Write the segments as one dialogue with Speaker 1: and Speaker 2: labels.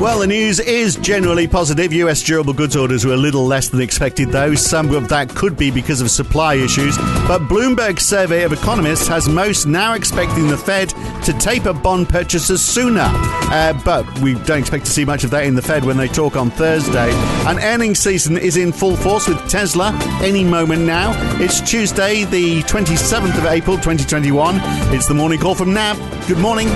Speaker 1: Well, the news is generally positive. US durable goods orders were a little less than expected, though. Some of that could be because of supply issues. But Bloomberg's survey of economists has most now expecting the Fed to taper bond purchases sooner. Uh, but we don't expect to see much of that in the Fed when they talk on Thursday. An earnings season is in full force with Tesla any moment now. It's Tuesday, the 27th of April, 2021. It's the morning call from NAB. Good morning.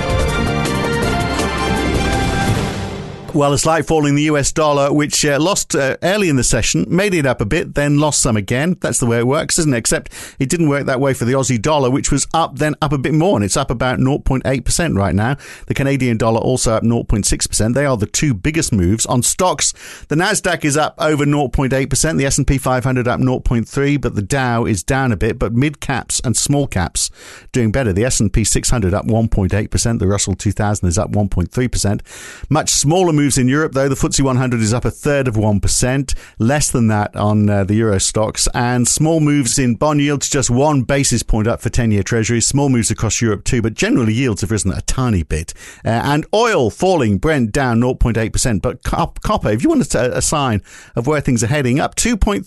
Speaker 1: Well, it's like falling the US dollar, which uh, lost uh, early in the session, made it up a bit, then lost some again. That's the way it works, isn't it? Except it didn't work that way for the Aussie dollar, which was up, then up a bit more, and it's up about 0.8% right now. The Canadian dollar also up 0.6%. They are the two biggest moves. On stocks, the Nasdaq is up over 0.8%, the S&P 500 up 0.3, but the Dow is down a bit, but mid caps and small caps doing better. The S&P 600 up 1.8%, the Russell 2000 is up 1.3%. Much smaller moves moves in Europe, though. The FTSE 100 is up a third of 1%, less than that on uh, the Euro Stoxx, and small moves in bond yields, just one basis point up for 10 year treasuries. Small moves across Europe, too, but generally yields have risen a tiny bit. Uh, and oil falling, Brent down 0.8%. But copper, if you want a, a sign of where things are heading, up 2.3%,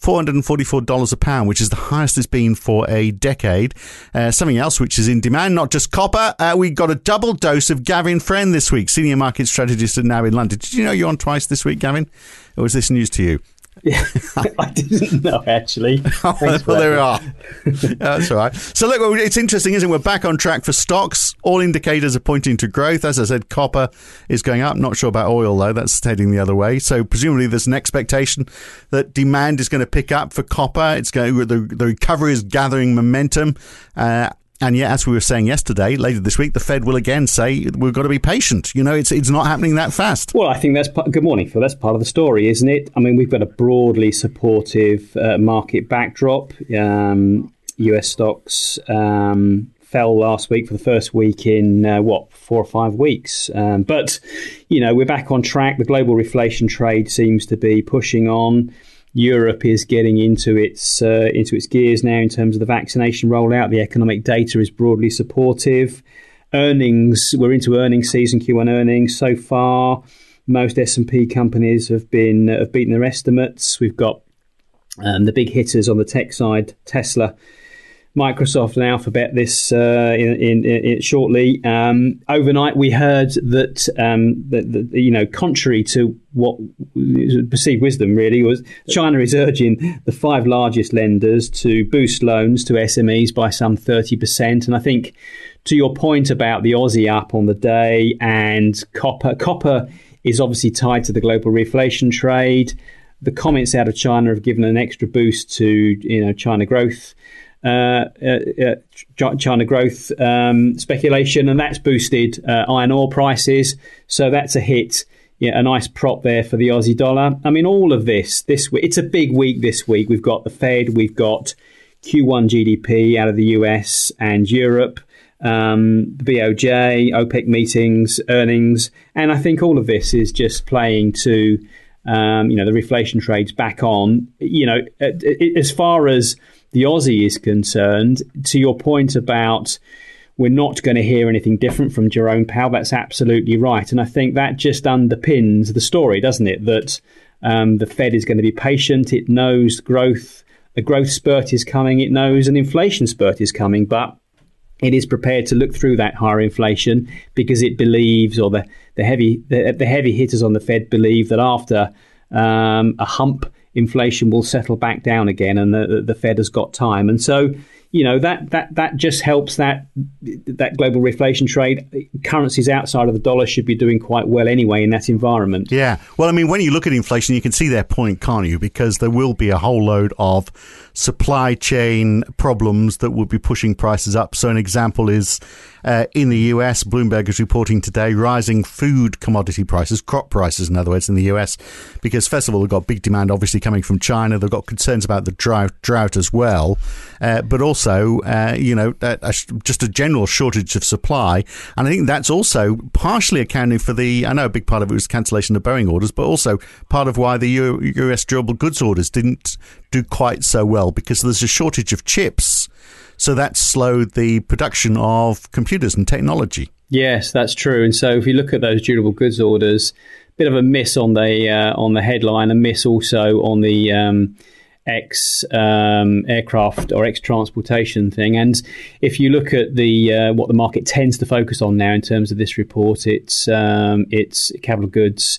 Speaker 1: $444 a pound, which is the highest it's been for a decade. Uh, something else which is in demand, not just copper. Uh, we got a double dose of Gavin Friend this week, senior market strategist strategist now in London. Did you know you're on twice this week, Gavin? Or was this news to you?
Speaker 2: Yeah, I didn't know actually.
Speaker 1: oh, well, there we are. that's all right. So look, it's interesting, isn't it? We're back on track for stocks. All indicators are pointing to growth. As I said, copper is going up. Not sure about oil though. That's heading the other way. So presumably there's an expectation that demand is going to pick up for copper. It's going the, the recovery is gathering momentum. Uh, and yet, as we were saying yesterday, later this week, the Fed will again say we've got to be patient. You know, it's it's not happening that fast.
Speaker 2: Well, I think that's part, good morning, Phil. That's part of the story, isn't it? I mean, we've got a broadly supportive uh, market backdrop. Um, U.S. stocks um, fell last week for the first week in uh, what four or five weeks, um, but you know we're back on track. The global reflation trade seems to be pushing on. Europe is getting into its uh, into its gears now in terms of the vaccination rollout. The economic data is broadly supportive. Earnings, we're into earnings season, Q1 earnings so far. Most S and P companies have been have beaten their estimates. We've got um, the big hitters on the tech side, Tesla Microsoft and Alphabet this uh, in, in, in, shortly. Um, overnight, we heard that, um, that, that, you know, contrary to what perceived wisdom really was, China is urging the five largest lenders to boost loans to SMEs by some thirty percent. And I think, to your point about the Aussie up on the day and copper, copper is obviously tied to the global reflation trade. The comments out of China have given an extra boost to you know China growth. Uh, uh, uh, China growth um, speculation, and that's boosted iron ore prices. So that's a hit. Yeah, a nice prop there for the Aussie dollar. I mean, all of this this week. It's a big week this week. We've got the Fed. We've got Q1 GDP out of the US and Europe. Um, the BOJ, OPEC meetings, earnings, and I think all of this is just playing to, um, you know, the reflation trades back on. You know, as far as the Aussie is concerned, to your point about we're not going to hear anything different from Jerome Powell, that's absolutely right. And I think that just underpins the story, doesn't it? That um, the Fed is going to be patient. It knows growth, a growth spurt is coming. It knows an inflation spurt is coming, but it is prepared to look through that higher inflation because it believes, or the, the heavy the, the heavy hitters on the Fed believe that after um, a hump inflation will settle back down again, and the, the Fed has got time. And so, you know that that that just helps that that global reflation trade. Currencies outside of the dollar should be doing quite well anyway in that environment.
Speaker 1: Yeah. Well, I mean, when you look at inflation, you can see their point, can't you? Because there will be a whole load of supply chain problems that will be pushing prices up. So, an example is uh, in the US, Bloomberg is reporting today rising food commodity prices, crop prices, in other words, in the US, because first of all, they've got big demand obviously coming from China. They've got concerns about the drought, drought as well, uh, but also, uh, you know, just a general shortage of supply. And I think that's also partially accounting for the, I know a big part of it was cancellation of Boeing orders, but also part of why the US durable goods orders didn't do quite so well because there's a shortage of chips. So that slowed the production of computers and technology.
Speaker 2: Yes, that's true. And so if you look at those durable goods orders, a bit of a miss on the uh, on the headline, a miss also on the um, ex um, aircraft or ex transportation thing. And if you look at the uh, what the market tends to focus on now in terms of this report, it's um, it's capital goods.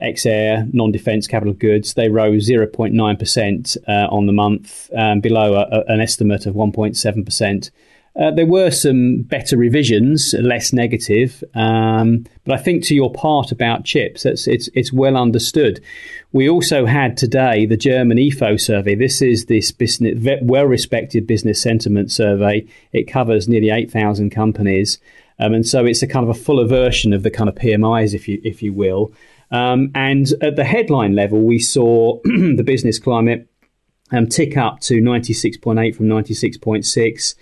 Speaker 2: Ex Air, non defence capital goods, they rose 0.9% uh, on the month, um, below a, a, an estimate of 1.7%. Uh, there were some better revisions, less negative, um, but I think to your part about chips, it's, it's, it's well understood. We also had today the German Ifo survey. This is this business, well-respected business sentiment survey. It covers nearly 8,000 companies, um, and so it's a kind of a fuller version of the kind of PMIs, if you if you will. Um, and at the headline level, we saw the business climate um, tick up to 96.8 from 96.6.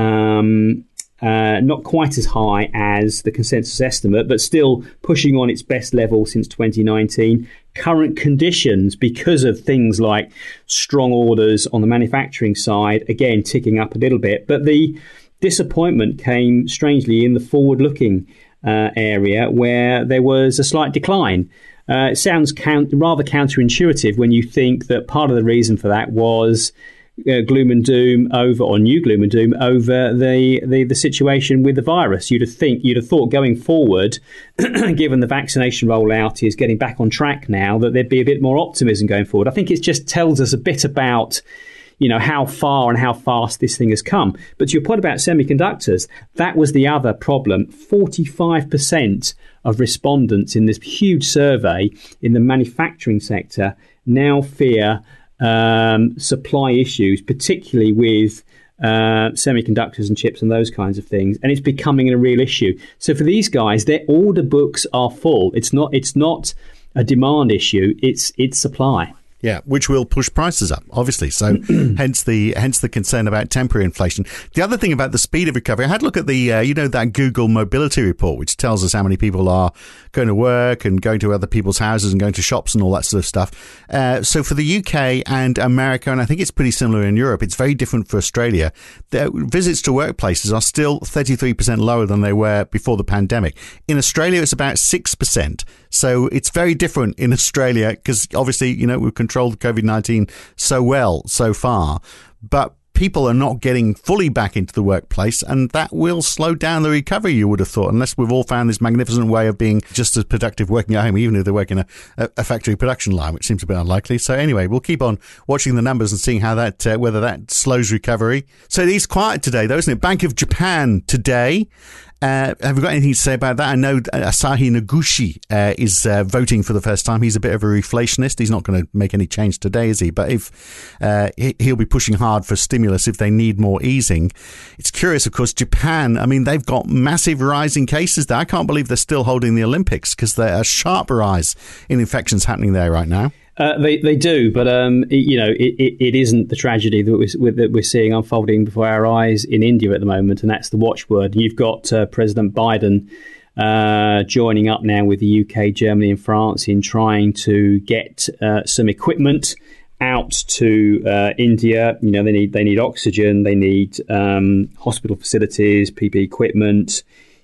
Speaker 2: Um, uh, not quite as high as the consensus estimate, but still pushing on its best level since 2019. Current conditions, because of things like strong orders on the manufacturing side, again ticking up a little bit. But the disappointment came strangely in the forward looking uh, area where there was a slight decline. Uh, it sounds count- rather counterintuitive when you think that part of the reason for that was uh, gloom and doom over, or new gloom and doom over the, the, the situation with the virus. You'd have think you'd have thought going forward, given the vaccination rollout is getting back on track now, that there'd be a bit more optimism going forward. I think it just tells us a bit about you know how far and how fast this thing has come. But to your point about semiconductors, that was the other problem. Forty-five percent of respondents in this huge survey in the manufacturing sector now fear um, supply issues, particularly with uh, semiconductors and chips and those kinds of things, and it's becoming a real issue. So for these guys, their order books are full. It's not. It's not a demand issue. It's it's supply.
Speaker 1: Yeah, which will push prices up, obviously. So, hence the hence the concern about temporary inflation. The other thing about the speed of recovery, I had a look at the uh, you know that Google mobility report, which tells us how many people are going to work and going to other people's houses and going to shops and all that sort of stuff. Uh, so, for the UK and America, and I think it's pretty similar in Europe, it's very different for Australia. The visits to workplaces are still thirty three percent lower than they were before the pandemic. In Australia, it's about six percent. So, it's very different in Australia because obviously you know we've controlled COVID 19 so well so far. But people are not getting fully back into the workplace, and that will slow down the recovery, you would have thought, unless we've all found this magnificent way of being just as productive working at home, even if they're working a, a factory production line, which seems a bit unlikely. So, anyway, we'll keep on watching the numbers and seeing how that, uh, whether that slows recovery. So, it is quiet today, though, isn't it? Bank of Japan today. Uh, have you got anything to say about that? I know Asahi Noguchi uh, is uh, voting for the first time. He's a bit of a reflationist. He's not going to make any change today, is he? But if uh, he'll be pushing hard for stimulus if they need more easing. It's curious, of course. Japan. I mean, they've got massive rising cases there. I can't believe they're still holding the Olympics because there's a sharp rise in infections happening there right now.
Speaker 2: Uh, they they do, but um, it, you know, it, it, it isn't the tragedy that we're, that we're seeing unfolding before our eyes in India at the moment, and that's the watchword. You've got uh, President Biden uh, joining up now with the UK, Germany, and France in trying to get uh, some equipment out to uh, India. You know, they need they need oxygen, they need um, hospital facilities, PP equipment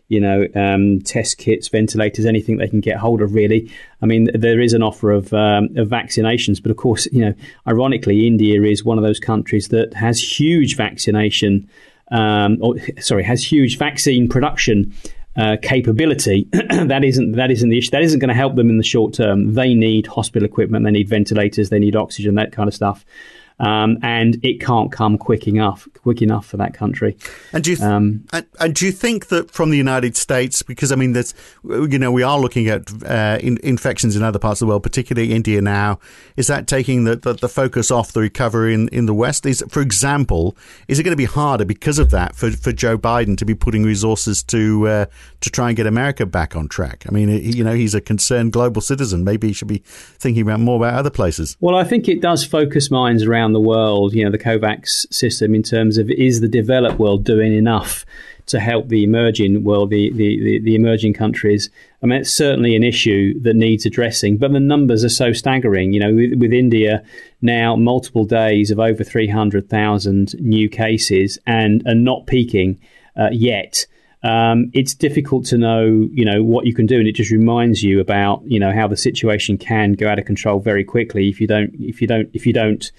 Speaker 2: you know, um, test kits, ventilators, anything they can get hold of, really. I mean, there is an offer of, um, of vaccinations, but of course, you know, ironically, India is one of those countries that has huge vaccination, um, or sorry, has huge vaccine production uh, capability. that isn't that isn't the issue. That isn't going to help them in the short term. They need hospital equipment, they need ventilators, they need oxygen, that kind of stuff um, and it can't come quick enough, quick enough for that country.
Speaker 1: And do you th- um, and, and, do you think that from the United States, because I mean, there's you know we are looking at uh, in, infections in other parts of the world, particularly India now, is that taking the, the, the, focus off the recovery in, in the West? Is for example, is it going to be harder because of that for, for Joe Biden to be putting resources to uh, to try and get America back on track? I mean, you know, he's a concerned global citizen. Maybe he should be thinking about more about other places.
Speaker 2: Well, I think it does focus minds around the world, you know, the COVAX system in terms of is the developed world doing enough to help the emerging world, the, the, the, the, emerging countries. I mean, it's certainly an issue that needs addressing, but the numbers are so staggering. You know, with, with India now multiple days of over 300,000 new cases and, and not peaking uh, yet. Um, it's difficult to know, you know, what you can do, and it just reminds you about, you know, how the situation can go out of control very quickly if you don't, if you don't, if you don't,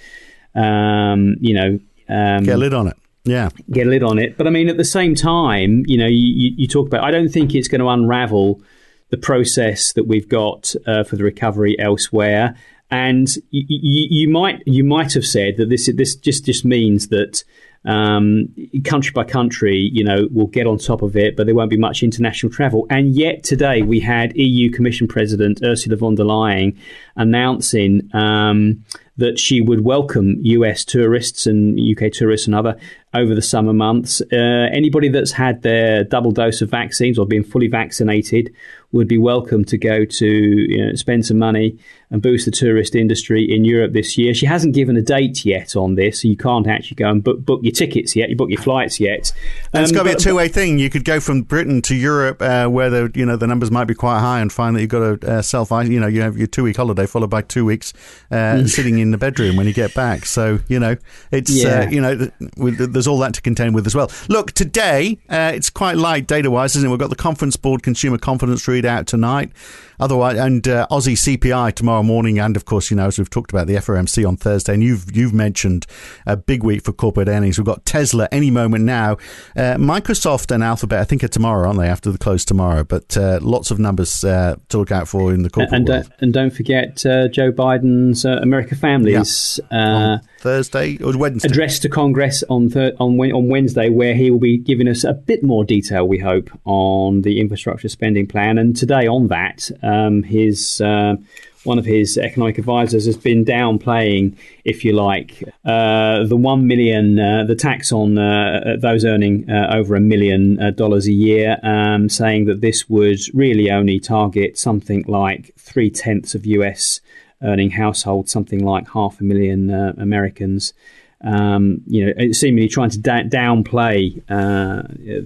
Speaker 2: um, you know, um,
Speaker 1: get a lid on it. Yeah,
Speaker 2: get a lid on it. But I mean, at the same time, you know, you, you talk about. I don't think it's going to unravel the process that we've got uh, for the recovery elsewhere. And you, you, you, might you might have said that this this just just means that um, country by country, you know, will get on top of it, but there won't be much international travel. And yet today we had EU Commission President Ursula von der Leyen announcing um, that she would welcome US tourists and UK tourists and other over the summer months. Uh, anybody that's had their double dose of vaccines or been fully vaccinated would be welcome to go to you know, spend some money and boost the tourist industry in Europe this year. She hasn't given a date yet on this, so you can't actually go and book, book your tickets yet. You book your flights yet.
Speaker 1: Um, it's got to be a two way thing. You could go from Britain to Europe, uh, where the you know the numbers might be quite high, and find that you've got to uh, self you know you have your two week holiday followed by two weeks uh, sitting in the bedroom when you get back. So you know it's uh, you know there's all that to contend with as well. Look, today uh, it's quite light data wise, isn't it? We've got the Conference Board consumer confidence readout tonight. Otherwise, and uh, Aussie CPI tomorrow morning, and of course, you know, as we've talked about the FOMC on Thursday, and you've you've mentioned a big week for corporate earnings. We've got Tesla any moment now, uh, Microsoft and Alphabet. I think are tomorrow, aren't they? After the close tomorrow, but uh, lots of numbers uh, to look out for in the corporate
Speaker 2: and,
Speaker 1: world.
Speaker 2: and don't forget uh, Joe Biden's uh, America Families.
Speaker 1: Yeah. Thursday or Wednesday.
Speaker 2: Address to Congress on thir- on on Wednesday, where he will be giving us a bit more detail, we hope, on the infrastructure spending plan. And today, on that, um, his uh, one of his economic advisors has been downplaying, if you like, uh, the one million, uh, the tax on uh, those earning uh, over a million uh, dollars a year, um, saying that this would really only target something like three tenths of US earning households, something like half a million uh, Americans. Um, you know, seemingly trying to da- downplay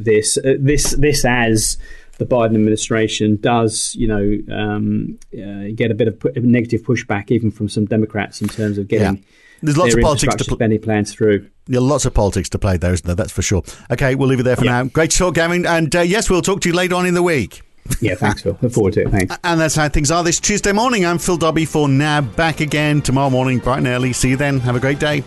Speaker 2: this this this as the Biden administration does, you know, um, uh, get a bit of pu- negative pushback even from some Democrats in terms of getting. Yeah. There's lots of politics to pl- spending plans through.
Speaker 1: Yeah, lots of politics to play there, isn't there? That's for sure. Okay, we'll leave it there for yeah. now. Great talk, Gavin, and uh, yes, we'll talk to you later on in the week.
Speaker 2: Yeah, thanks, Phil. Look forward to it. Thanks.
Speaker 1: And that's how things are this Tuesday morning. I'm Phil Dobbie for NAB. Back again tomorrow morning, bright and early. See you then. Have a great day.